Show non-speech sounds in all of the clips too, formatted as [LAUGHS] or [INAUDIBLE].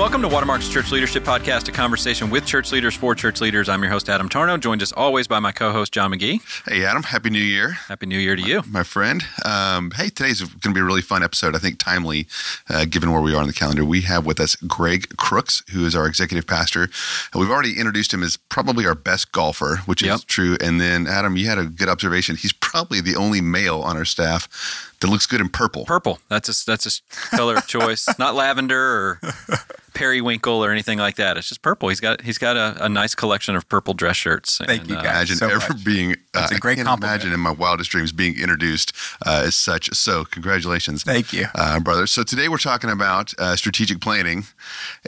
welcome to Watermark's Church Leadership Podcast, a conversation with church leaders for church leaders. I'm your host, Adam Tarnow, joined as always by my co host, John McGee. Hey, Adam. Happy New Year. Happy New Year to you. My friend. Um, hey, today's going to be a really fun episode. I think timely, uh, given where we are on the calendar. We have with us Greg Crooks, who is our executive pastor. We've already introduced him as probably our best golfer, which Yep. is true. And then, Adam, you had a good observation. He's probably the only male on our staff that looks good in purple. Purple. That's a, that's a color of choice, [LAUGHS] not lavender or periwinkle or anything like that. It's just purple. He's got he's got a, a nice collection of purple dress shirts. Thank you, uh, guys. imagine so ever much. being. Uh, a great I can't compliment. imagine in my wildest dreams being introduced uh, as such. So, congratulations. Thank you. uh, brother. So today we're talking about uh, strategic planning,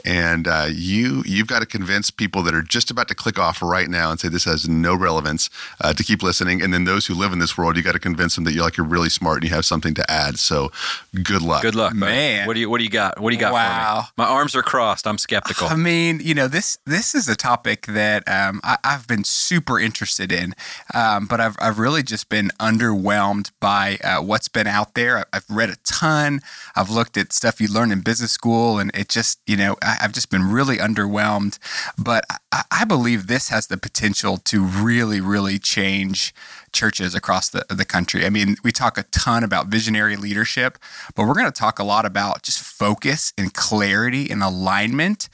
and uh, you you've got to convince people that are just about to click off right now and say this has no relevance uh, to keep listening, and then those who live in this world, you got to convince them that you're like you're really smart and you have something to add. So, good luck. Good luck. Man. What do you what do you got? What do you got for Wow. me? My arms are crossed. I'm skeptical. I mean, you know, this this is a topic that um, I, I've been super interested in, um, but I've, I've really just been underwhelmed by uh, what's been out there. I've read a ton. I've looked at stuff you learn in business school, and it just, you know, I, I've just been really underwhelmed. But I, I believe this has the potential to really, really change churches across the, the country. I mean, we talk a ton about visionary leadership, but we're going to talk a lot about just focus and clarity and alignment.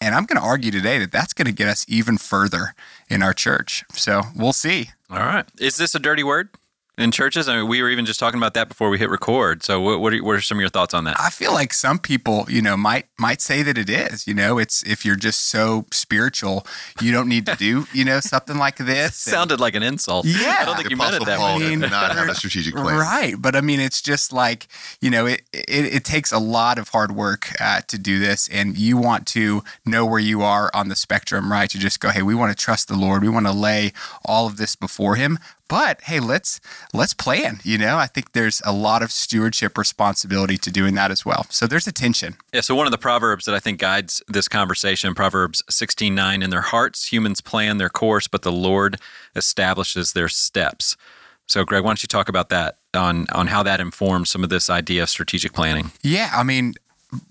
And I'm going to argue today that that's going to get us even further in our church. So we'll see. All right. Is this a dirty word in churches? I mean, we were even just talking about that before we hit record. So, what what are, what are some of your thoughts on that? I feel like some people, you know, might might say that it is. You know, it's if you're just so spiritual, you don't need to do, you know, [LAUGHS] something like this. And- Sounded like an insult. Yeah. I don't think The you meant it that Paul way. I mean, did not have a strategic plan. Right. But I mean, it's just like, you know, it, it, it takes a lot of hard work uh, to do this. And you want to know where you are on the spectrum, right? To just go, hey, we want to trust the Lord. We want to lay all of this before Him. But hey, let's let's plan. You know, I think there's a lot of stewardship responsibility to doing that as well. So there's a tension. Yeah, so one of the proverbs that I think guides this conversation, Proverbs 16:9, in their hearts humans plan their course, but the Lord establishes their steps. So Greg, why don't you talk about that on on how that informs some of this idea of strategic planning? Yeah, I mean,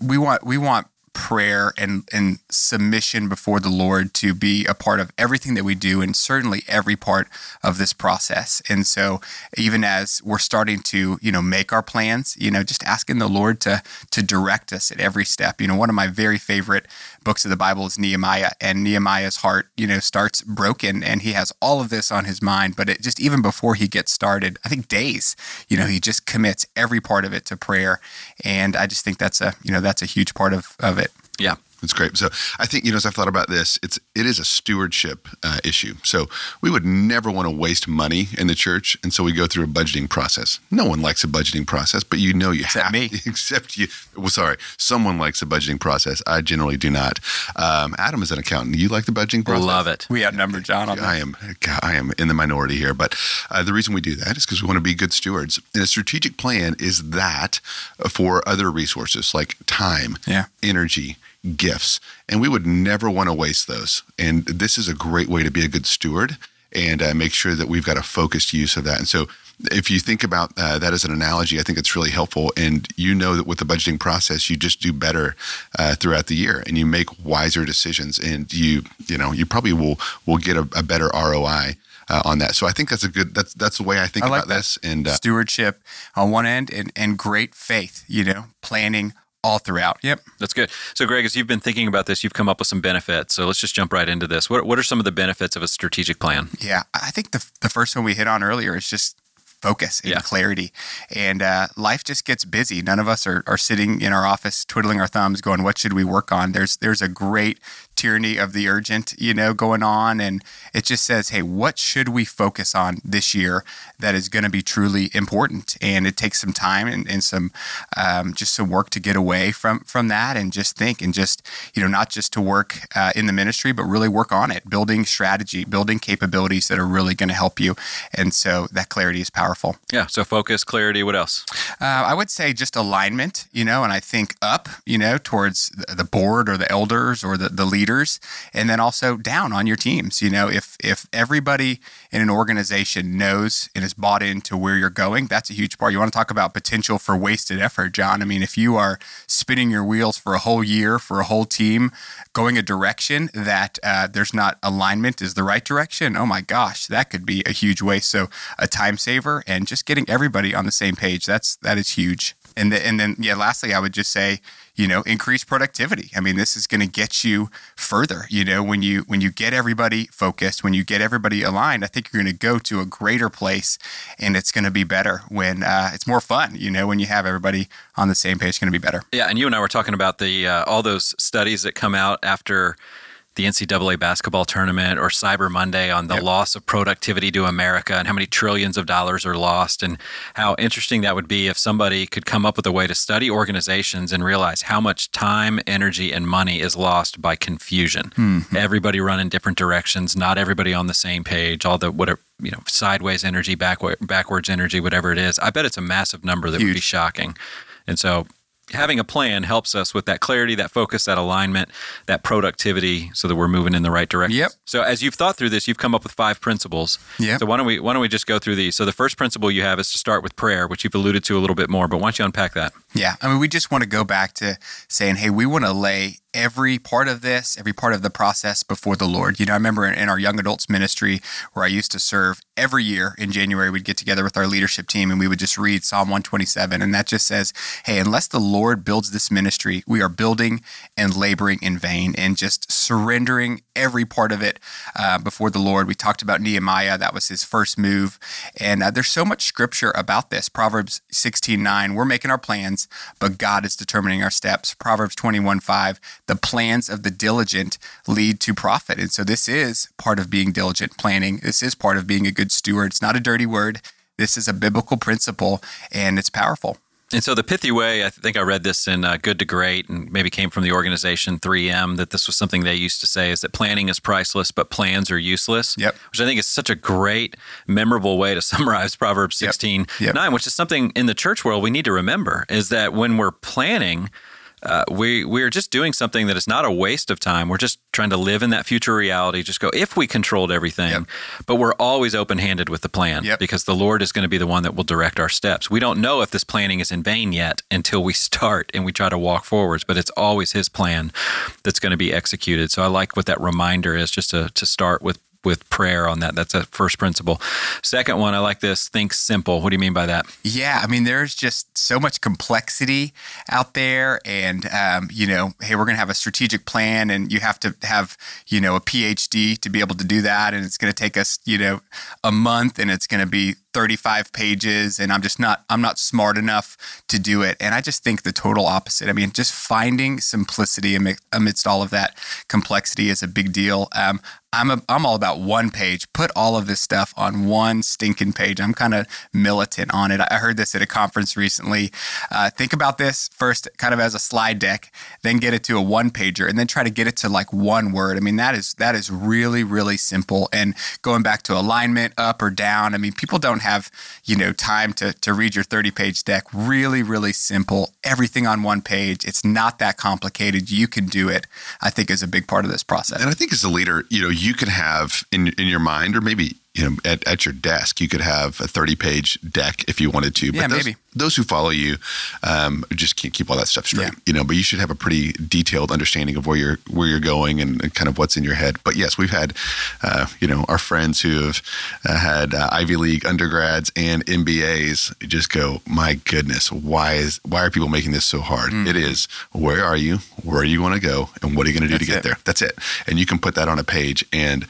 we want we want prayer and and submission before the Lord to be a part of everything that we do and certainly every part of this process. And so even as we're starting to, you know, make our plans, you know, just asking the Lord to to direct us at every step. You know, one of my very favorite books of the Bible is Nehemiah and Nehemiah's heart, you know, starts broken and he has all of this on his mind, but it just even before he gets started, I think days, you know, he just commits every part of it to prayer. And I just think that's a, you know, that's a huge part of, of it. Yeah. That's great. So I think you know as I've thought about this, it's it is a stewardship uh, issue. So we would never want to waste money in the church, and so we go through a budgeting process. No one likes a budgeting process, but you know you Except have me. [LAUGHS] except you. Well, sorry, someone likes a budgeting process. I generally do not. Um, Adam is an accountant. You like the budgeting process? Love it. We outnumber John on. I am I am in the minority here, but uh, the reason we do that is because we want to be good stewards. And a strategic plan is that for other resources like time, Yeah. energy, gifts, and we would never want to waste those. And this is a great way to be a good steward and uh, make sure that we've got a focused use of that. And so. If you think about uh, that as an analogy, I think it's really helpful. And you know that with the budgeting process, you just do better uh, throughout the year, and you make wiser decisions, and you, you know, you probably will will get a, a better ROI uh, on that. So I think that's a good. That's that's the way I think I like about that. this. And uh, Stewardship on one end and, and great faith, you know, planning all throughout. Yep. That's good. So Greg, as you've been thinking about this, you've come up with some benefits. So let's just jump right into this. What what are some of the benefits of a strategic plan? Yeah, I think the the first one we hit on earlier is just focus and Yeah. clarity. And uh, life just gets busy. None of us are, are sitting in our office twiddling our thumbs, going, "What should we work on?" There's there's a great tyranny of the urgent, you know, going on, and it just says, "Hey, what should we focus on this year that is going to be truly important?" And it takes some time and, and some um, just some work to get away from from that and just think and just you know not just to work uh, in the ministry, but really work on it, building strategy, building capabilities that are really going to help you. And so that clarity is powerful. Yeah. So focus, clarity. What else? Uh, I would say just alignment, you know, and I think up, you know, towards the board or the elders or the, the leaders leaders and then also down on your teams. You know, if if everybody in an organization knows and is bought into where you're going, that's a huge part. You want to talk about potential for wasted effort, John. I mean, if you are spinning your wheels for a whole year for a whole team, going a direction that uh, there's not alignment is the right direction, oh my gosh, that could be a huge waste. So a time saver and just getting everybody on the same page, that's that is huge. And, the, and then, yeah, lastly, I would just say, you know, increase productivity. I mean, this is going to get you further. You know, when you when you get everybody focused, when you get everybody aligned, I think you're going to go to a greater place, and it's going to be better when uh, it's more fun. You know, when you have everybody on the same page, it's going to be better. Yeah, and you and I were talking about the uh, all those studies that come out after the NCAA basketball tournament or Cyber Monday on the yep. loss of productivity to America and how many trillions of dollars are lost, and how interesting that would be if somebody could come up with a way to study organizations and realize how much time, energy, and money is lost by confusion. Mm-hmm. Everybody running different directions, not everybody on the same page, all the whatever you know, sideways energy, backward, backwards energy, whatever it is. I bet it's a massive number that Huge. would be shocking. And so having a plan helps us with that clarity, that focus, that alignment, that productivity, so that we're moving in the right direction. Yep. So as you've thought through this, you've come up with five principles. Yeah. So why don't we why don't we just go through these? So the first principle you have is to start with prayer, which you've alluded to a little bit more. But why don't you unpack that? Yeah. I mean, we just want to go back to saying, hey, we want to lay every part of this, every part of the process before the Lord. You know, I remember in our young adults ministry where I used to serve every year in January, we'd get together with our leadership team and we would just read Psalm 127. And that just says, hey, unless the Lord builds this ministry, we are building and laboring in vain and just surrendering every part of it uh, before the Lord. We talked about Nehemiah, that was his first move. And uh, there's so much scripture about this. Proverbs 16 9, we're making our plans, but God is determining our steps. Proverbs 21 5, the plans of the diligent lead to profit. And so this is part of being diligent planning. This is part of being a good steward. It's not a dirty word. This is a biblical principle and it's powerful. And so the pithy way, I think I read this in uh, Good to Great and maybe came from the organization 3M that this was something they used to say is that planning is priceless, but plans are useless. Yep. Which I think is such a great, memorable way to [LAUGHS] summarize Proverbs 16 yep. Yep. 9, which is something in the church world we need to remember is that when we're planning, uh, we we're just doing something that is not a waste of time. We're just trying to live in that future reality. Just go if we controlled everything, yep. but we're always open handed with the plan yep. because the Lord is going to be the one that will direct our steps. We don't know if this planning is in vain yet until we [LAUGHS] start and we try to walk forwards. But it's always His plan that's going to be executed. So I like what that reminder is, just to to start with with prayer on that. That's a first principle. Second one, I like this. Think simple. What do you mean by that? Yeah, I mean, there's just so much complexity out there, and um, you know, hey, we're going to have a strategic plan, and you have to have you know a PhD to be able to do that, and it's going to take us you know a month, and it's going to be 35 pages and I'm just not I'm not smart enough to do it and I just think the total opposite I mean just finding simplicity amidst all of that complexity is a big deal um, I'm a, I'm all about one page. Put all of this stuff on one stinking page. I'm kind of militant on it. I heard this at a conference recently. Uh, think about this first, kind of as a slide deck, then get it to a one pager, and then try to get it to like one word. I mean, that is that is really really simple. And going back to alignment, up or down. I mean, people don't have, you know, time to, to read your 30 page deck. Really, really simple. Everything on one page. It's not that complicated. You can do it, I think is a big part of this process. And I think as a leader, you know, you can have in, in your mind, or maybe you know, at, at your desk, you could have a 30 page deck if you wanted to. But yeah, those, maybe. Those who follow you um, just can't keep all that stuff straight, yeah. you know, but you should have a pretty detailed understanding of where you're, where you're going and, and kind of what's in your head. But yes, we've had, uh, you know, our friends who have uh, had uh, Ivy League undergrads and MBAs just go, my goodness, why is, why are people making this so hard? Mm. It is, where are you? Where do you want to go? And what are you going to do That's to get it. there? That's it. And you can put that on a page. And,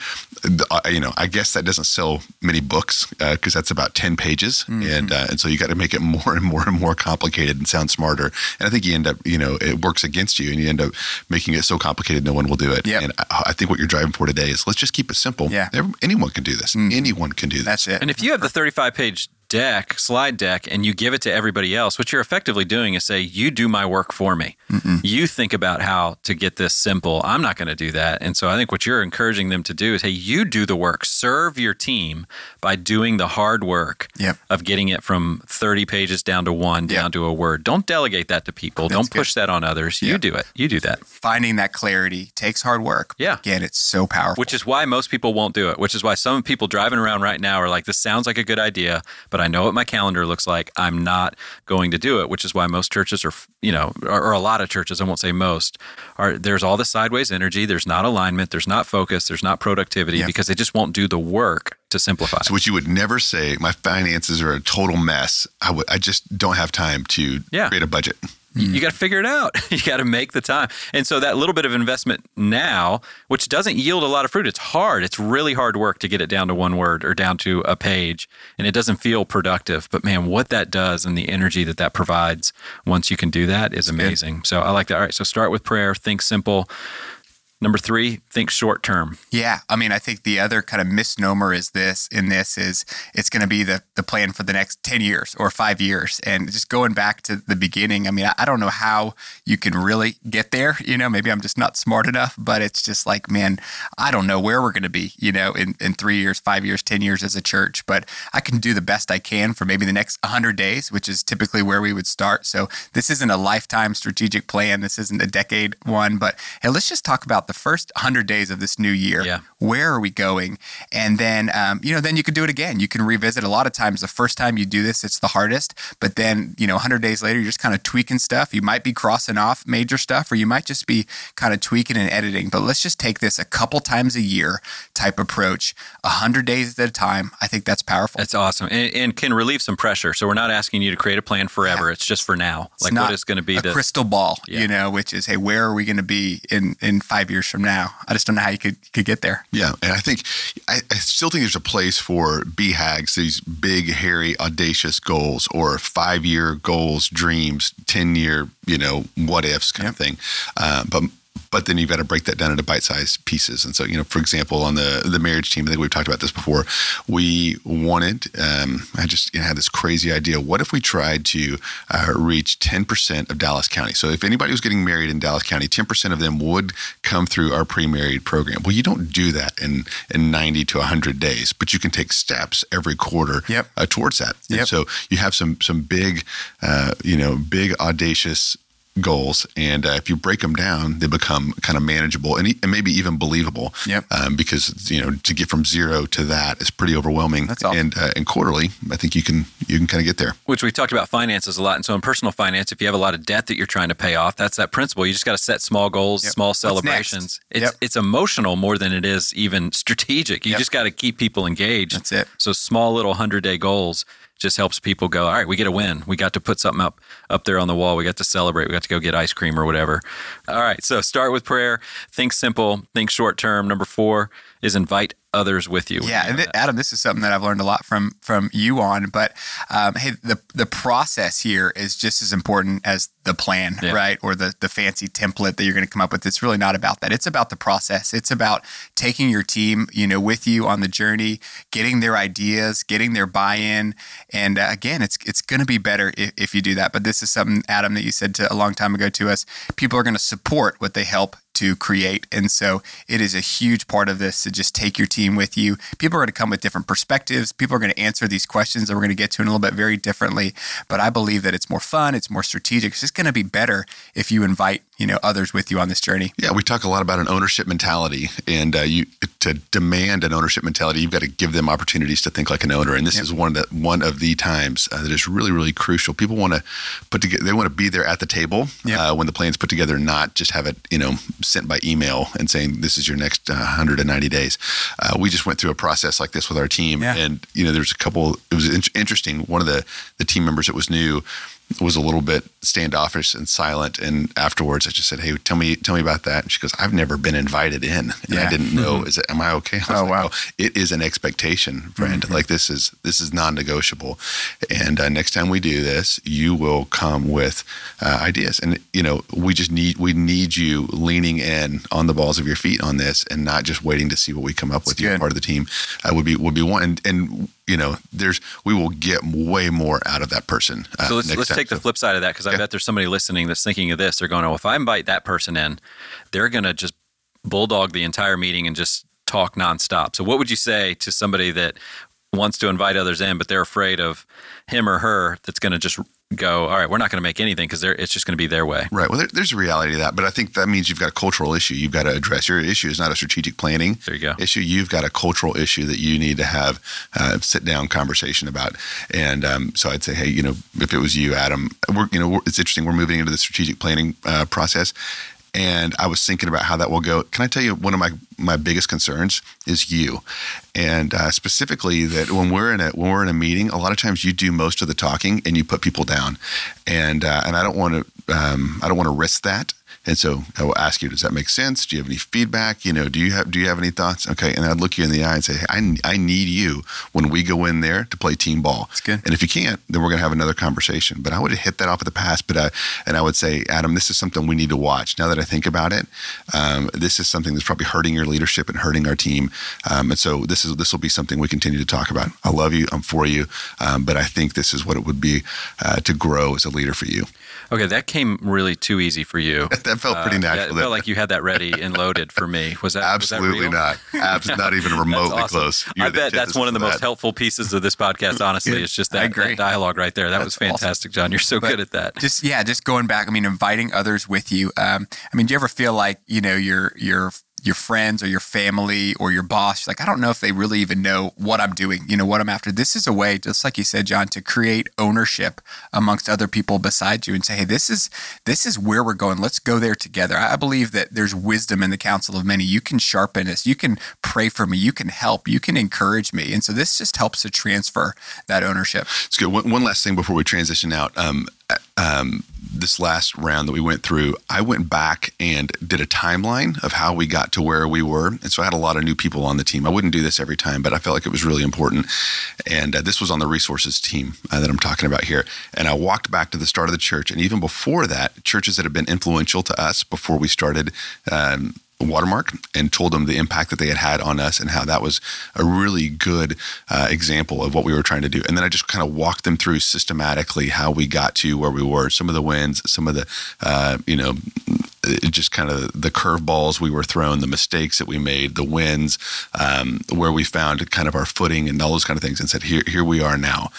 uh, you know, I guess that doesn't sell many books because uh, that's about 10 pages. Mm-hmm. And, uh, and so you got to make it [LAUGHS] more and more and more complicated and sound smarter. And I think you end up, you know, it works against you and you end up making it so complicated no one will do it. Yep. And I, I, think what you're driving for today is let's just keep it simple. Yeah. anyone can do this. Mm. Anyone can do this. That's it. And if you have the 35 page deck, slide deck, and you give it to everybody else, what you're effectively doing is say, you do my work for me. You think about how to get this simple. I'm not going to do that. And so I think what you're encouraging them to do is, hey, you do the work. Serve your team by doing the hard work Yep. of getting it from 30 pages down to one, down Yep. to a word. Don't delegate that to people. That's Don't good. push that on others. You do it. You do that. Finding that clarity takes hard work. Yeah. Again, it's so powerful. Which is why most people won't do it, which is why some people driving around right now are like, this sounds like a good idea, but I know what my calendar looks like. I'm not going to do it, which is why most churches are, you know, or, or a lot of churches, I won't say most, are there's all the sideways energy. There's not alignment. There's not focus. There's not productivity Yeah. because they just won't do the work to simplify. So what you would never say, my finances are a total mess. I would, I just don't have time to Yeah. create a budget. You, you mm. got to figure it out. [LAUGHS] you got to make the time. And so that little bit of investment now, which doesn't yield a lot of fruit, it's hard. It's really hard work to get it down to one word or down to a page, and it doesn't feel productive. But man, what that does and the energy that that provides once you can do that is amazing. So I like that. All right, so start with prayer, think simple. Number three, think short term. Yeah, I mean, I think the other kind of misnomer is this in this is it's going to be the the plan for the next ten years or five years, and just going back to the beginning. I mean, I, don't know how you can really get there. You know, maybe I'm just not smart enough, but it's just like, man, I don't know where we're going to be. You know, in in three years, five years, ten years as a church, but I can do the best I can for maybe the next hundred days, which is typically where we would start. So this isn't a lifetime strategic plan. This isn't a decade one, but hey, let's just talk about the first 100 days of this new year. Yeah. Where are we going? And then, um, you know, then you could do it again. You can revisit. A lot of times, the first time you do this, it's the hardest. But then, you know, 100 days later, you're just kind of tweaking stuff. You might be crossing off major stuff, or you might just be kind of tweaking and editing. But let's just take this a couple times a year type approach, 100 days at a time. I think that's powerful. That's awesome, and, and can relieve some pressure. So we're not asking you to create a plan forever. It's just for now. It's like what is going to be a the crystal ball, Yeah. you know, which is, hey, where are we going to be in in five years from now? I just don't know how you could could get there. Yeah, and I think I, I still think there's a place for BHAGs, these big, hairy, audacious goals, or five-year goals, dreams, ten-year, you know, what ifs kind of thing. Uh, but but then you've got to break that down into bite-sized pieces. And so, you know, for example, on the the marriage team, I think we've talked about this before. We wanted, um, I just you know, had this crazy idea. What if we tried to uh, reach 10% of Dallas County? So if anybody was getting married in Dallas County, 10% of them would come through our pre-married program. Well, you don't do that in in 90 to 100 days, but you can take steps every quarter Yep. uh, towards that. And so you have some some big, uh, you know, big audacious goals, and uh, if you break them down, they become kind of manageable and, e- and maybe even believable. Yep. Um, because you know to get from zero to that is pretty overwhelming. That's awesome. And uh, and quarterly, I think you can you can kind of get there. which we talked about finances a lot. And so in personal finance, if you have a lot of debt that you're trying to pay off, that's that principle. You just got to set small goals, Yep. small celebrations. It's Yep. it's emotional more than it is even strategic. You Yep. just got to keep people engaged. That's it. So small little 100-day goals just helps people go, "All right, we get a win. We got to put something up up there on the wall. We got to celebrate. We got to go get ice cream or whatever." All right, so start with prayer, think simple, think short term. Number 4 is invite others with you. Yeah, and th- Adam, this is something that I've learned a lot from from you on. But um, hey, the the process here is just as important as the plan, Yeah. right? Or the the fancy template that you're going to come up with. It's really not about that. It's about the process. It's about taking your team, you know, with you on the journey, getting their ideas, getting their buy-in, and uh, again, it's it's going to be better if, if you do that. But this is something, Adam, that you said to a long time ago to us. People are going to support what they help to create. And so it is a huge part of this to just take your team with you. People are going to come with different perspectives. People are going to answer these questions that we're going to get to in a little bit very differently. But I believe that it's more fun, it's more strategic. It's just going to be better if you invite, you know, others with you on this journey. Yeah, we talk a lot about an ownership mentality, and uh, you to demand an ownership mentality, you've got to give them opportunities to think like an owner. And this is one of the one of the times uh, that is really really crucial. People want to put together, they want to be there at the table Yep. uh, when the plan's put together, not just have it you know sent by email and saying this is your next uh, 190 days. Uh, we just went through a process like this with our team, Yeah. and you know there's a couple. It was in- interesting. One of the the team members that was new was a little bit standoffish and silent. And afterwards, I just said, "Hey, tell me, tell me about that." And she goes, "I've never been invited in, and I didn't know. Is it? Am I okay?" I was Oh, like, wow. it is an expectation, friend. Like this is this is non-negotiable. And uh, next time we do this, you will come with uh, ideas. And you know, we just need we need you leaning in on the balls of your feet on this, and not just waiting to see what we come up with. You're part of the team. Uh, would be would be one. And, and you know, there's we will get way more out of that person. Uh, so let's let's time. take the flip side of that because I bet there's somebody listening that's thinking of this. They're going, "Oh, if I invite that person in, they're going to just bulldog the entire meeting and just talk nonstop." So what would you say to somebody that wants to invite others in, but they're afraid of him or her that's going to just go, all right, we're not going to make anything because it's just going to be their way. Right. Well, there, there's a reality to that, but I think that means you've got a cultural issue you've got to address. Your issue is not a strategic planning there you go. issue. You've got a cultural issue that you need to have uh, sit down conversation about. And um, so I'd say, hey, you know, if it was you, Adam, we're, you know, it's interesting. We're moving into the strategic planning uh, process, and I was thinking about how that will go. Can I tell you one of my my biggest concerns is you, and uh, specifically that when we're in a when we're in a meeting, a lot of times you do most of the talking and you put people down, and uh, and I don't want to um, I don't want to risk that. And so I will ask you, does that make sense? Do you have any feedback? You know, do you have do you have any thoughts? Okay, and I'd look you in the eye and say, hey, I, I need you when we go in there to play team ball. That's good. And if you can't, then we're going to have another conversation. But I would have hit that off at the pass. But I, and I would say, Adam, this is something we need to watch. Now that I think about it, um, this is something that's probably hurting your leadership and hurting our team. Um, and so this is this will be something we continue to talk about. I love you. I'm for you. Um, but I think this is what it would be uh, to grow as a leader for you. Okay, that came really too easy for you. [LAUGHS] that felt pretty natural. Uh, yeah, it felt like you had that ready and loaded for me. Was that absolutely was that not? Abs- not even [LAUGHS] remotely awesome. close. You're I bet that's one of the most helpful pieces of this podcast. Honestly, it's just that, that, dialogue right there. That that's was fantastic, awesome. John. You're so but good at that. Just yeah, just going back. I mean, inviting others with you. Um, I mean, do you ever feel like you know you're you're your friends or your family or your boss. like, I don't know if they really even know what I'm doing, you know, what I'm after. This is a way, just like you said, John, to create ownership amongst other people beside you and say, hey, this is this is where we're going. Let's go there together. I believe that there's wisdom in the counsel of many. You can sharpen us. You can pray for me. You can help. You can encourage me. And so this just helps to transfer that ownership. It's good. One, one last thing before we transition out. Um, um, this last round that we went through, I went back and did a timeline of how we got to where we were. And so I had a lot of new people on the team. I wouldn't do this every time, but I felt like it was really important. And uh, this was on the resources team uh, that I'm talking about here. And I walked back to the start of the church. And even before that, churches that have been influential to us before we started um, Watermark and told them the impact that they had had on us and how that was a really good uh, example of what we were trying to do. And then I just kind of walked them through systematically how we got to where we were, some of the wins, some of the, uh, you know, just kind of the curveballs we were thrown, the mistakes that we made, the wins, um, where we found kind of our footing and all those kind of things, and said, "Here, here we are now."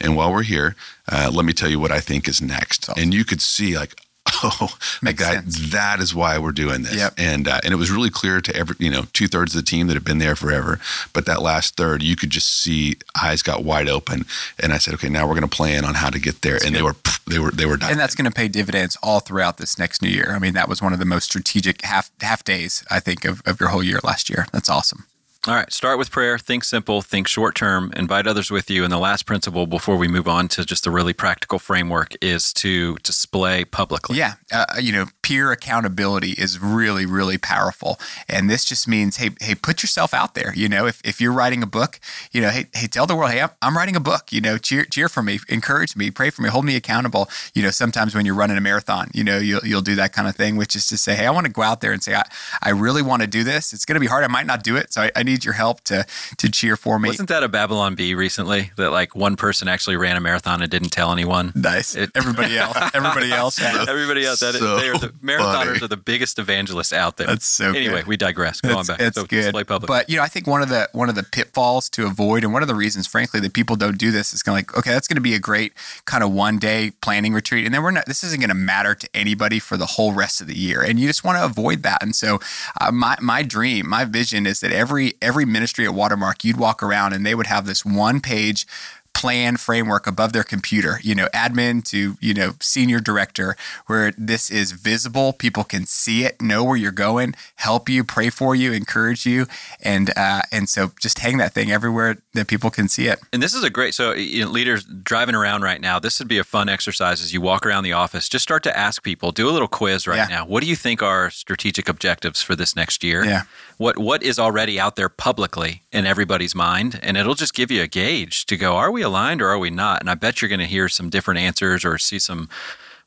And while we're here, uh, let me tell you what I think is next. And you could see, like, oh, [LAUGHS] Makes that, sense. that is why we're doing this. Yep. And uh, and it was really clear to every you know two thirds of the team that had been there forever, but that last third, you could just see eyes got wide open, and I said, okay, now we're going to plan on how to get there, that's and good. they were they were they were done. And that's going to pay dividends all throughout this next new year. I mean, that was one of the most strategic half half days I think of, of your whole year last year. That's awesome. All right, start with prayer, think simple, think short term, invite others with you. And the last principle before we move on to just the really practical framework is to display publicly. Yeah. Uh, you know, peer accountability is really, really powerful. And this just means, hey, hey, put yourself out there. You know, if, if you're writing a book, you know, hey, hey, tell the world, hey, I'm, I'm writing a book, you know, cheer, cheer for me, encourage me, pray for me, hold me accountable. You know, sometimes when you're running a marathon, you know, you'll, you'll do that kind of thing, which is to say, hey, I want to go out there and say, I, I really want to do this. It's going to be hard. I might not do it. So I, I need your help to to cheer for me. Wasn't that a Babylon Bee recently that like one person actually ran a marathon and didn't tell anyone? Nice. It, everybody else, [LAUGHS] everybody else, had. everybody else. That so they are the marathoners funny. are the biggest evangelists out there. That's so. Anyway, good. we digress. Go on back. It's so good. But you know, I think one of the one of the pitfalls to avoid, and one of the reasons, frankly, that people don't do this is kind of like, okay, that's going to be a great kind of one day planning retreat, and then we're not. This isn't going to matter to anybody for the whole rest of the year, and you just want to avoid that. And so, uh, my my dream, my vision is that every every ministry at Watermark, you'd walk around and they would have this one page plan framework above their computer, you know, admin to, you know, senior director, where this is visible. People can see it, know where you're going, help you, pray for you, encourage you. And, uh, and so just hang that thing everywhere that people can see it. And this is a great, so you know, leaders driving around right now, this would be a fun exercise as you walk around the office. Just start to ask people, do a little quiz right yeah. now. What do you think are strategic objectives for this next year? Yeah. What, what is already out there publicly in everybody's mind? And it'll just give you a gauge to go, are we aligned or are we not? And I bet you're going to hear some different answers or see some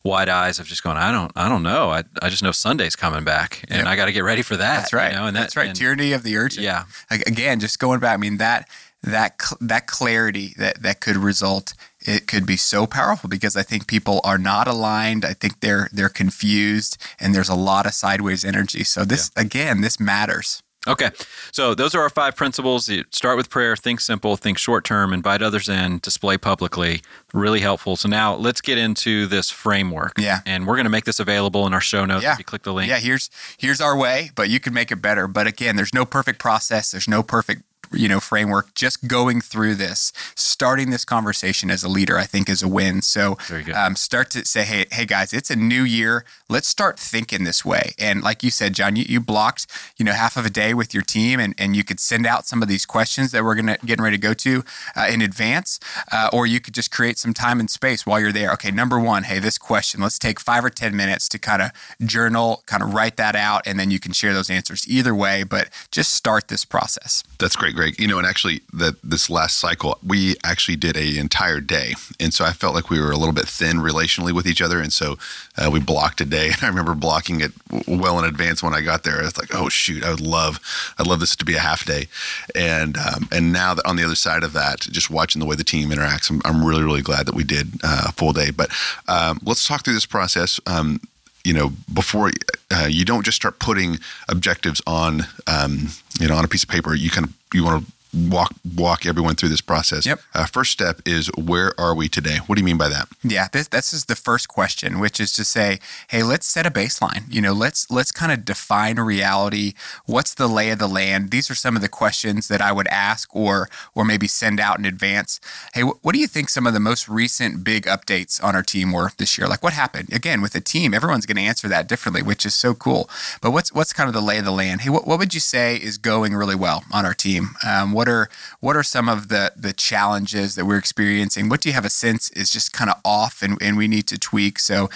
wide eyes of just going, I don't, I don't know. I, I just know Sunday's coming back, and yep. I got to get ready for that. That's right. You know? and that, that's right. And, Tyranny of the urgent. Yeah. Again, just going back. I mean that that that clarity that that could result it could be so powerful because I think people are not aligned. I think they're they're confused and there's a lot of sideways energy. So this yeah. again, this matters. Okay. So those are our five principles. You start with prayer, think simple, think short term, invite others in, display publicly. Really helpful. So now let's get into this framework. Yeah. And we're going to make this available in our show notes yeah. if you click the link. Yeah, here's here's our way, but you can make it better. But again, there's no perfect process, there's no perfect you know framework just going through this starting this conversation as a leader i think is a win. So um, start to say hey hey guys it's a new year. Let's start thinking this way. And like you said john you, you blocked you know half of a day with your team and, and you could send out some of these questions that we're gonna getting ready to go to uh, in advance uh, or you could just create some time and space while you're there. Okay number one hey this question let's take five or ten minutes to kind of journal kind of write that out and then you can share those answers either way but just start this process. That's great Greg. You know, and actually, that this last cycle, we actually did a entire day, and so I felt like we were a little bit thin relationally with each other, and so uh, we blocked a day. [LAUGHS] And I remember blocking it well in advance when I got there. I was like, oh shoot, I would love, I'd love this to be a half day, and um, and now that on the other side of that, just watching the way the team interacts, I'm, I'm really really glad that we did uh, a full day. But um, let's talk through this process. Um, you know, before uh, you don't just start putting objectives on, um, you know, on a piece of paper. You kind of you want to walk walk everyone through this process. Yep. Uh, first step is where are we today? What do you mean by that? Yeah, this this is the first question, which is to say, hey, let's set a baseline. You know, let's let's kind of define reality. What's the lay of the land? These are some of the questions that I would ask, or or maybe send out in advance. Hey, wh- what do you think some of the most recent big updates on our team were this year? Like what happened? Again, with the team, everyone's going to answer that differently, which is so cool. But what's what's kind of the lay of the land? Hey, what, what would you say is going really well on our team? Um, what what are what are some of the the challenges that we're experiencing? What do you have a sense is just kind of off and, and we need to tweak? So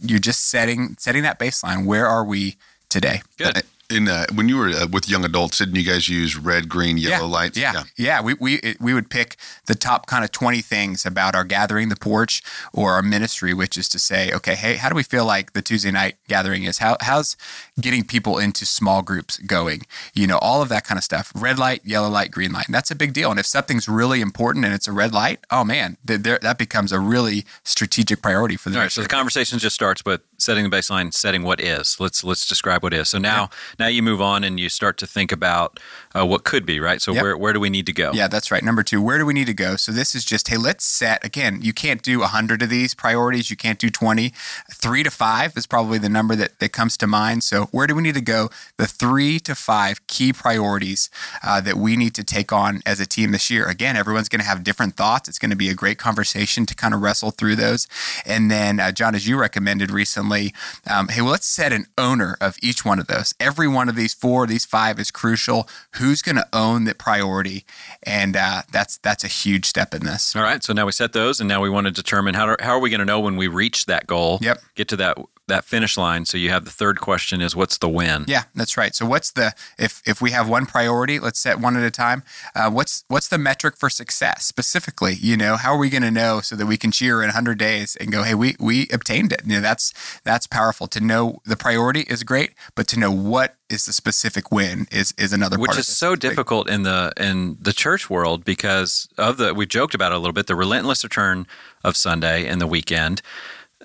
you're just setting setting that baseline. Where are we today? Good in uh, when you were uh, with young adults, didn't you guys use red, green, yellow yeah, lights? Yeah, yeah, yeah. We we we would pick the top kind of twenty things about our gathering, the porch, or our ministry, which is to say, okay, hey, how do we feel like the Tuesday night gathering is? How how's getting people into small groups going? You know, all of that kind of stuff. Red light, yellow light, green light. And that's a big deal. And if something's really important and it's a red light, oh man, th- there, that becomes a really strategic priority for the. All right. So the conversation just starts with setting the baseline, setting what is. Let's let's describe what is. So now yeah. now you move on and you start to think about uh, what could be right. So yep. where where do we need to go? Yeah, that's right. Number two, where do we need to go? So this is just hey, let's set again. You can't do hundred of these priorities. You can't do twenty. Three to five is probably the number that that comes to mind. So where do we need to go? The three to five key priorities uh, that we need to take on as a team this year. Again, everyone's going to have different thoughts. It's going to be a great conversation to kind of wrestle through those. And then uh, John, as you recommended recently. Um, hey, well, let's set an owner of each one of those. Every one of these four, these five is crucial. Who's going to own that priority? And uh, that's that's a huge step in this. All right. So now we set those, and now we want to determine how, to, how are we going to know when we reach that goal? Yep. Get to that that finish line. So you have the third question is what's the win? Yeah, that's right. So what's the if if we have one priority, let's set one at a time. Uh, what's what's the metric for success specifically? You know, how are we going to know so that we can cheer in 100 days and go, hey, we we obtained it. You know, that's that's powerful to know the priority is great, but to know what is the specific win is is another which is so difficult in the in the church world because of the we joked about it a little bit the relentless return of Sunday and the weekend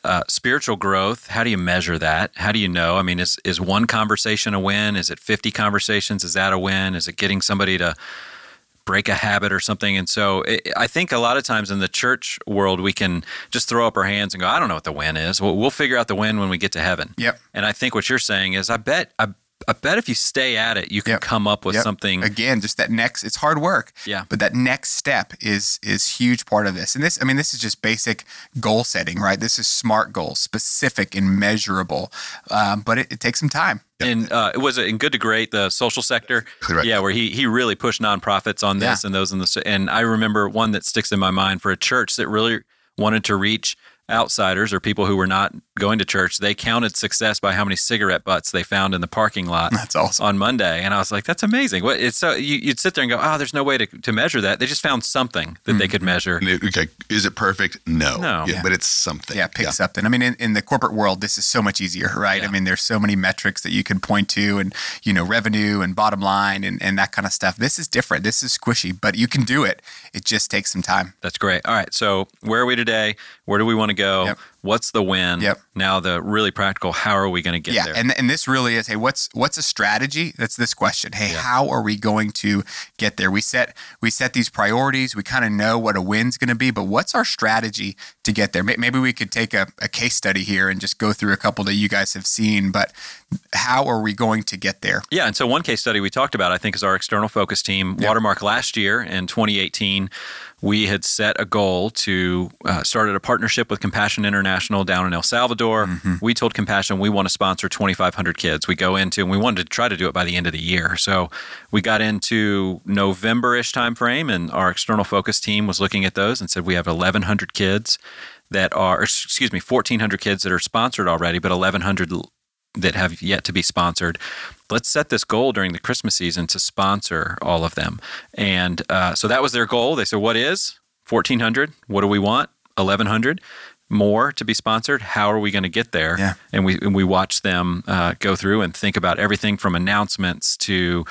uh, spiritual growth, how do you measure that? How do you know? I mean, is is one conversation a win? Is it 50 conversations? Is that a win? Is it getting somebody to break a habit or something? And so it, I think a lot of times in the church world, we can just throw up our hands and go, I don't know what the win is. We'll, we'll figure out the win when we get to heaven. Yep. And I think what you're saying is, I bet, I I bet if you stay at it, you can yep. come up with yep. something. Again, just that next. It's hard work. Yeah. But that next step is is huge part of this. And this, I mean, this is just basic goal setting, right? This is smart goals, specific and measurable. Um, but it, it, takes some time. And uh, it was in Good to Great, the social sector. Correct. Yeah, where he he really pushed nonprofits on this yeah. and those in the. And I remember one that sticks in my mind for a church that really wanted to reach outsiders or people who were not going to church, they counted success by how many cigarette butts they found in the parking lot. [LAUGHS] That's awesome. On Monday, and I was like, "That's amazing." What it's so you, would sit there and go, "Oh, there's no way to, to measure that." They just found something that mm-hmm. they could measure. Okay, is it perfect? No, no, yeah, but it's something. Yeah, pick yeah. something. I mean, in, in, the corporate world, this is so much easier, right? Yeah. I mean, there's so many metrics that you can point to, and you know, revenue and bottom line and and that kind of stuff. This is different. This is squishy, but you can do it. It just takes some time. That's great. All right, so where are we today? Where do we want to go? Yep. What's the win? Yep. Now the really practical. How are we going to get yeah, there? and and this really is. Hey, what's what's a strategy? That's this question. Hey, yeah. how are we going to get there? We set we set these priorities. We kind of know what a win's going to be, but what's our strategy to get there? Maybe we could take a, a case study here and just go through a couple that you guys have seen. But how are we going to get there? Yeah, and so one case study we talked about, I think, is our external focus team. Yep. Watermark last year in 2018 we had set a goal to uh, started a partnership with Compassion International down in El Salvador. Mm-hmm. We told Compassion we want to sponsor 2,500 kids. We go into and we wanted to try to do it by the end of the year. So we got into November-ish timeframe, and our external focus team was looking at those and said we have 1,100 kids that are, excuse me, 1,400 kids that are sponsored already, but 1,100 that have yet to be sponsored. Let's set this goal during the Christmas season to sponsor all of them. And uh, so that was their goal. They said, What is 1400? What do we want? 1100 more to be sponsored. How are we going to get there? Yeah. And we and we watch them uh, go through and think about everything from announcements to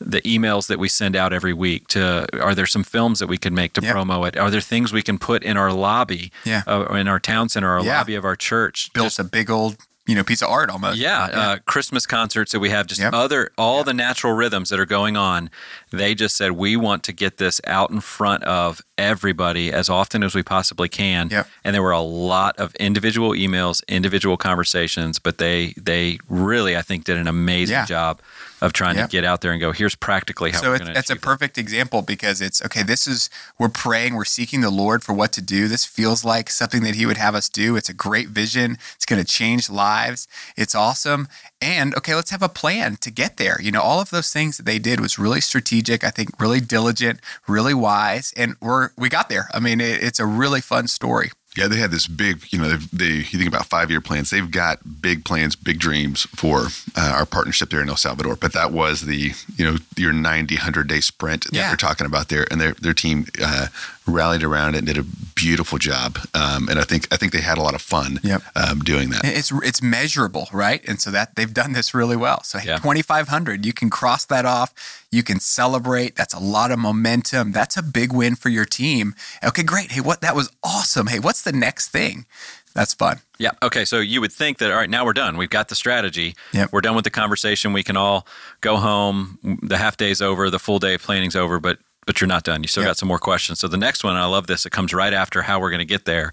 the emails that we send out every week to are there some films that we can make to yep. promo it are there things we can put in our lobby yeah. uh, in our town center our yeah. lobby of our church built Just, a big old you know piece of art almost. Yeah, yeah. Uh, Christmas concerts that we have, just yep. other all yep. the natural rhythms that are going on. They just said we want to get this out in front of everybody as often as we possibly can. Yep. And there were a lot of individual emails, individual conversations, but they they really I think did an amazing yeah. job of trying yep. to get out there and go, here's practically how so we're going to It's a perfect example because it's okay, this is, we're praying, we're seeking the Lord for what to do. This feels like something that He would have us do. It's a great vision. It's going to change lives. It's awesome. And okay, let's have a plan to get there. You know, all of those things that they did was really strategic, I think really diligent, really wise. And we're, we got there. I mean, it, it's a really fun story. Yeah, they had this big, you know, they, you think about five year plans. They've got big plans, big dreams for uh, our partnership there in El Salvador. But that was the, you know, your 90, 100 day sprint that yeah. they're talking about there. And their, their team uh, rallied around it and did a beautiful job. Um, and I think I think they had a lot of fun yep. um, doing that. It's it's measurable, right? And so that they've done this really well. So yeah. 2,500, you can cross that off. You can celebrate. That's a lot of momentum. That's a big win for your team. Okay, great. Hey, what that was awesome. Hey, what's the next thing? That's fun. Yeah. Okay. So you would think that, all right, now we're done. We've got the strategy. Yep. We're done with the conversation. We can all go home. The half day's over. The full day of planning's over. But but you're not done. You still got some more questions. So the next one, I love this. It comes right after how we're going to get there.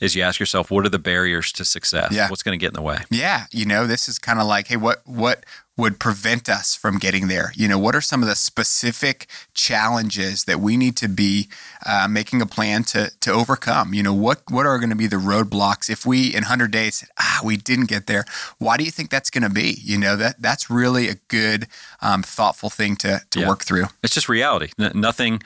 Is you ask yourself, what are the barriers to success? Yeah. What's going to get in the way? Yeah, you know, this is kind of like, hey, what what would prevent us from getting there? You know, what are some of the specific challenges that we need to be uh, making a plan to to overcome? You know, what what are going to be the roadblocks if we in 100 days ah we didn't get there? Why do you think that's going to be? You know, that that's really a good um, thoughtful thing to to yeah. work through. It's just reality. N- nothing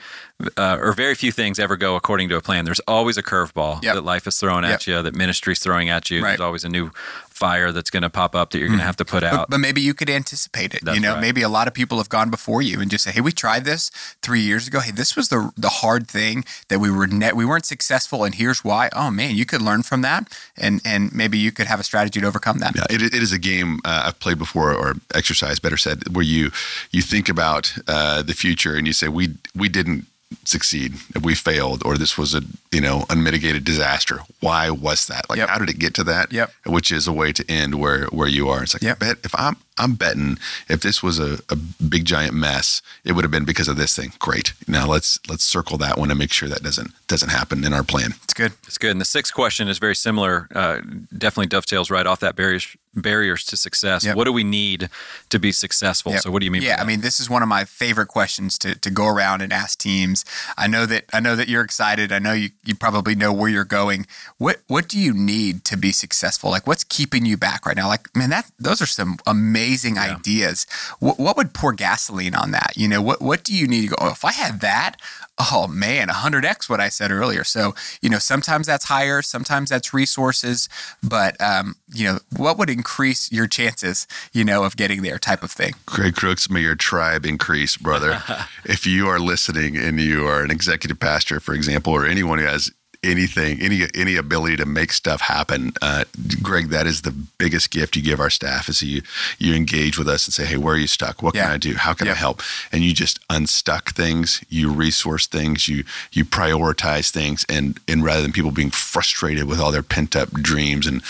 uh, or very few things ever go according to a plan. There's always a curveball yep. that life is throwing at yep. you, that ministry's throwing at you. Right. There's always a new fire that's going to pop up that you're going to mm. have to put out. But, but, maybe you could anticipate it. That's you know, right. maybe a lot of people have gone before you and just say, "Hey, we tried this three years ago. Hey, this was the the hard thing that we were net we weren't successful, and here's why." Oh man, you could learn from that, and and maybe you could have a strategy to overcome that. Yeah, it, it is a game uh, I've played before, or exercise, better said, where you you think about uh, the future and you say, "We we didn't." Succeed if we failed or this was a you know unmitigated disaster why was that? Like yep. how did it get to that? Yep. which is a way to end where where you are. It's like yep. bet if i'm i'm betting if this was a, a big giant mess it would have been because of this thing. Great. Now let's let's circle that one and make sure that doesn't doesn't happen in our plan. It's good. It's good. And the sixth question is very similar uh, definitely dovetails right off that barriers barriers to success what do we need to be successful so what do you mean yeah i mean this is one of my favorite questions to, to go around and ask teams I know that I know that you're excited. I know you, you probably know where you're going. What what do you need to be successful? Like what's keeping you back right now? Like man, that those are some amazing yeah. ideas. What, what would pour gasoline on that? You know, what what do you need to go? Oh, if I had that, oh man, 100x what I said earlier. So, you know, sometimes that's higher, sometimes that's resources, but, um, you know, what would increase your chances, you know, of getting there type of thing? Greg Crooks, may your tribe increase, brother. [LAUGHS] if you are listening and you are an executive pastor, for example, or anyone who has anything, any any ability to make stuff happen. Uh, Greg, that is the biggest gift you give our staff is you you engage with us and say, hey, where are you stuck? What yeah. can I do? How can yeah. I help? And you just unstuck things, you resource things, you you prioritize things, and and rather than people being frustrated with all their pent up dreams and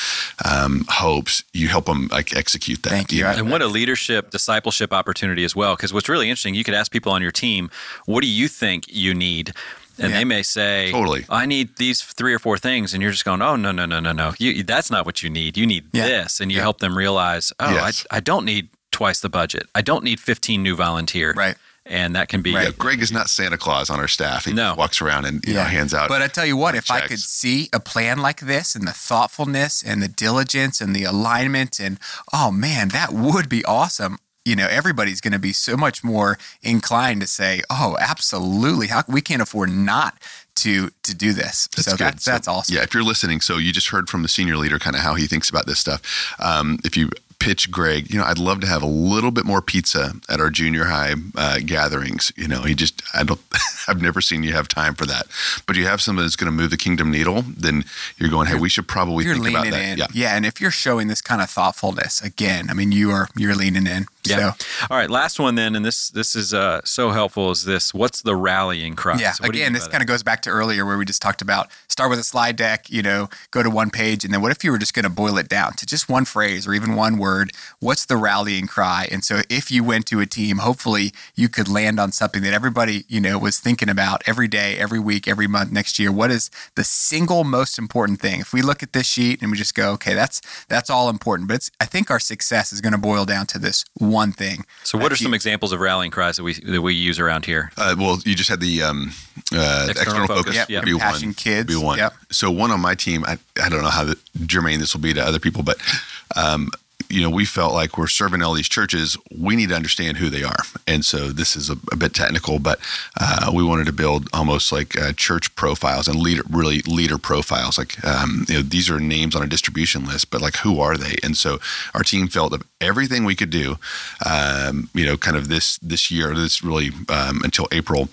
um, hopes, you help them like execute that. Thank you. And what a leadership discipleship opportunity as well. Because what's really interesting, you could ask people on your team, what do you think you need? And yeah. they may say, "Totally, I need these three or four things," and you're just going, "Oh no, no, no, no, no! You, that's not what you need. You need yeah. this," and you yeah. help them realize, "Oh, yes. I, I don't need twice the budget. I don't need 15 new volunteers." Right. And that can be. Right. Greg is not Santa Claus on our staff. He no. walks around and you know, hands out. But I tell you what, if checks. I could see a plan like this and the thoughtfulness and the diligence and the alignment and oh man, that would be awesome you know everybody's going to be so much more inclined to say oh absolutely how we can't afford not to to do this that's so that's, that's awesome yeah if you're listening so you just heard from the senior leader kind of how he thinks about this stuff um, if you pitch Greg, you know, I'd love to have a little bit more pizza at our junior high uh, gatherings. You know, he just, I don't, [LAUGHS] I've never seen you have time for that. But you have something that's going to move the kingdom needle, then you're going, hey, we should probably you're think about that. In. Yeah. yeah. And if you're showing this kind of thoughtfulness, again, I mean, you are, you're leaning in. Yeah. So. All right. Last one then, and this, this is uh, so helpful is this, what's the rallying cry? Yeah. So again, this kind of goes back to earlier where we just talked about start with a slide deck, you know, go to one page. And then what if you were just going to boil it down to just one phrase or even one word? What's the rallying cry. And so if you went to a team, hopefully you could land on something that everybody, you know, was thinking about every day, every week, every month next year. What is the single most important thing? If we look at this sheet and we just go, okay, that's that's all important. But it's I think our success is going to boil down to this one thing. So what are some examples of rallying cries that we that we use around here? Uh, well, you just had the um, uh, external, external, focus, focus. Yep. be one. Kids. Be one. Yep. So one on my team, I, I don't know how the, germane this will be to other people, but um, you know, we felt like we're serving all these churches. We need to understand who they are, and so this is a, a bit technical, but uh, we wanted to build almost like uh, church profiles and leader, really leader profiles. Like um, you know, these are names on a distribution list, but like who are they? And so our team felt that everything we could do, um, you know, kind of this this year, this really um, until April,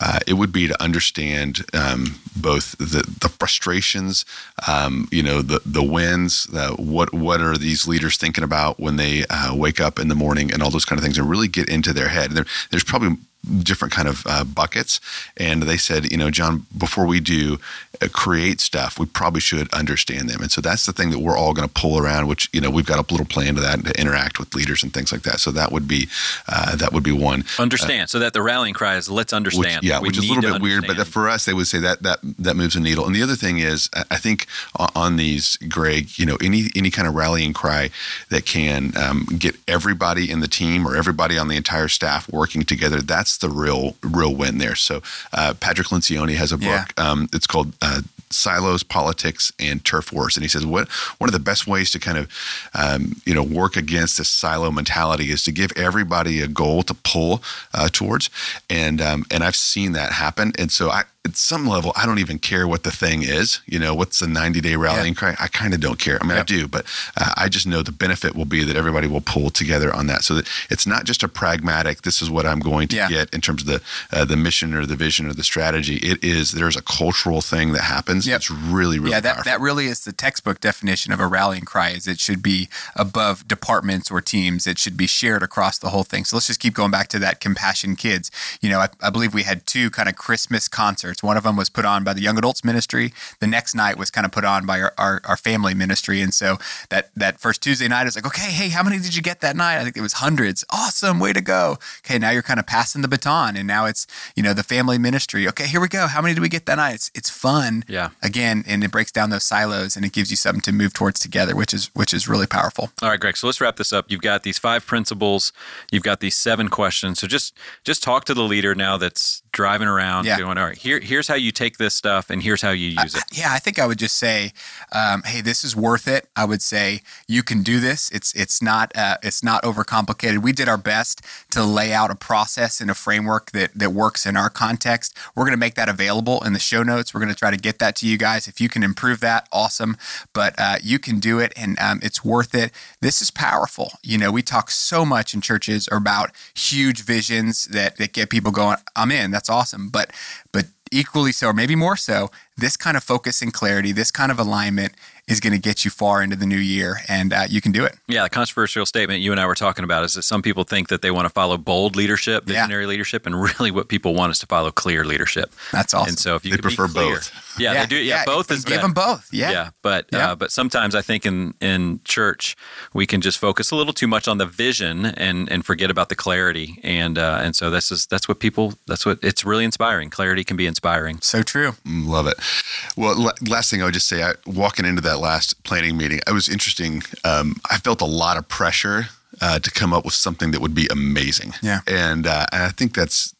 uh, it would be to understand um, both the the frustrations, um, you know, the the wins, the, what what are these leaders thinking about when they uh, wake up in the morning, and all those kind of things, and really get into their head. There, there's probably different kind of uh, buckets. And they said you know john before we do uh, create stuff we probably should understand them. And so that's the thing that we're all going to pull around which you know we've got a little plan to that to interact with leaders and things like that. So that would be uh, that would be one. Understand. Uh, so that the rallying cry is let's understand. which, yeah we which is a little bit understand. weird but for us they would say that that that moves a needle. And the other thing is i think on these greg you know any any kind of rallying cry that can um, get everybody in the team or everybody on the entire staff working together that's the real real win there. So uh, Patrick Lencioni has a book. Yeah. Um, it's called uh, Silos, Politics, and Turf Wars, and he says what one of the best ways to kind of um, you know work against this silo mentality is to give everybody a goal to pull uh, towards, and um, and I've seen that happen, and so I at some level, I don't even care what the thing is. You know, what's the 90 day rallying yeah. cry? I kind of don't care. I mean, yep. I do, but uh, I just know the benefit will be that everybody will pull together on that. So that it's not just a pragmatic, this is what I'm going to yeah. get in terms of the, uh, the mission or the vision or the strategy. It is, there's a cultural thing that happens. Yep. It's really, really Yeah, that, powerful. that really is the textbook definition of a rallying cry is it should be above departments or teams. It should be shared across the whole thing. So let's just keep going back to that compassion kids. You know, I, I believe we had two kind of Christmas concerts concerts. One of them was put on by the young adults ministry. The next night was kind of put on by our, our, our family ministry. And so that that first Tuesday night is like, okay, hey, how many did you get that night? I think it was hundreds. Awesome, way to go. Okay, now you're kind of passing the baton, and now it's you know the family ministry. Okay, here we go. How many did we get that night? It's it's fun. Yeah. Again, and it breaks down those silos and it gives you something to move towards together, which is which is really powerful. All right, Greg. So let's wrap this up. You've got these five principles. You've got these seven questions. So just just talk to the leader now that's driving around Yeah. going, all right, here, here's how you take this stuff and here's how you use it. Yeah, I think I would just say, um, hey, this is worth it. I would say you can do this. It's it's not uh, it's not overcomplicated. We did our best to lay out a process and a framework that that works in our context. We're going to make that available in the show notes. We're going to try to get that to you guys. If you can improve that, awesome. But uh, you can do it, and um, it's worth it. This is powerful. You know, we talk so much in churches about huge visions that that get people going. I'm in. That's awesome. But but equally so, or maybe more so, this kind of focus and clarity, this kind of alignment is going to get you far into the new year, and uh, you can do it. Yeah, the controversial statement you and I were talking about is that some people think that they want to follow bold leadership, Yeah. visionary leadership, and really what people want is to follow clear leadership. That's awesome. And so if you They prefer clear- both. Yeah, they do. Yeah, both is give better. them both. Yeah, Yeah, but Yeah. Uh, but sometimes I think in in church we can just focus a little too much on the vision and and forget about the clarity and uh, and so this is that's what people that's what it's really inspiring. Clarity can be inspiring. so true. Love it. Well, la- last thing I would just say, I, walking into that last planning meeting, it was interesting. Um, I felt a lot of pressure uh, to come up with something that would be amazing. Yeah. and, uh, and I think that's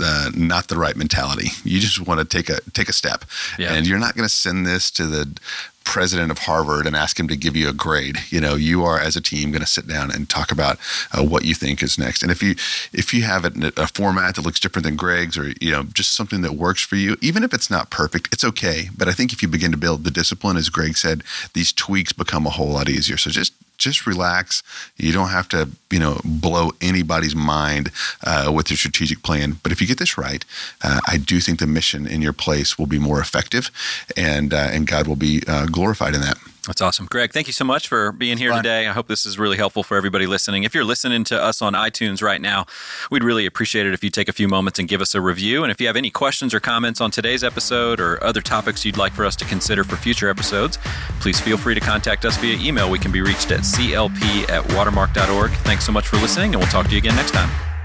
uh, not the right mentality. You just want to take a take a step, Yeah. and you're not going to send this to the president of Harvard and ask him to give you a grade. You know, you are as a team going to sit down and talk about uh, what you think is next. And if you if you have a, a format that looks different than Greg's, or you know, just something that works for you, even if it's not perfect, it's okay. But I think if you begin to build the discipline, as Greg said, these tweaks become a whole lot easier. So just just relax. You don't have to, you know, blow anybody's mind uh, with your strategic plan. But if you get this right, uh, I do think the mission in your place will be more effective, and uh, and God will be uh, glorified in that. That's awesome. Greg, thank you so much for being here today. I hope this is really helpful for everybody listening. If you're listening to us on iTunes right now, we'd really appreciate it if you take a few moments and give us a review. And if you have any questions or comments on today's episode or other topics you'd like for us to consider for future episodes, please feel free to contact us via email. We can be reached at clp at watermark.org. Thanks so much for listening, and we'll talk to you again next time.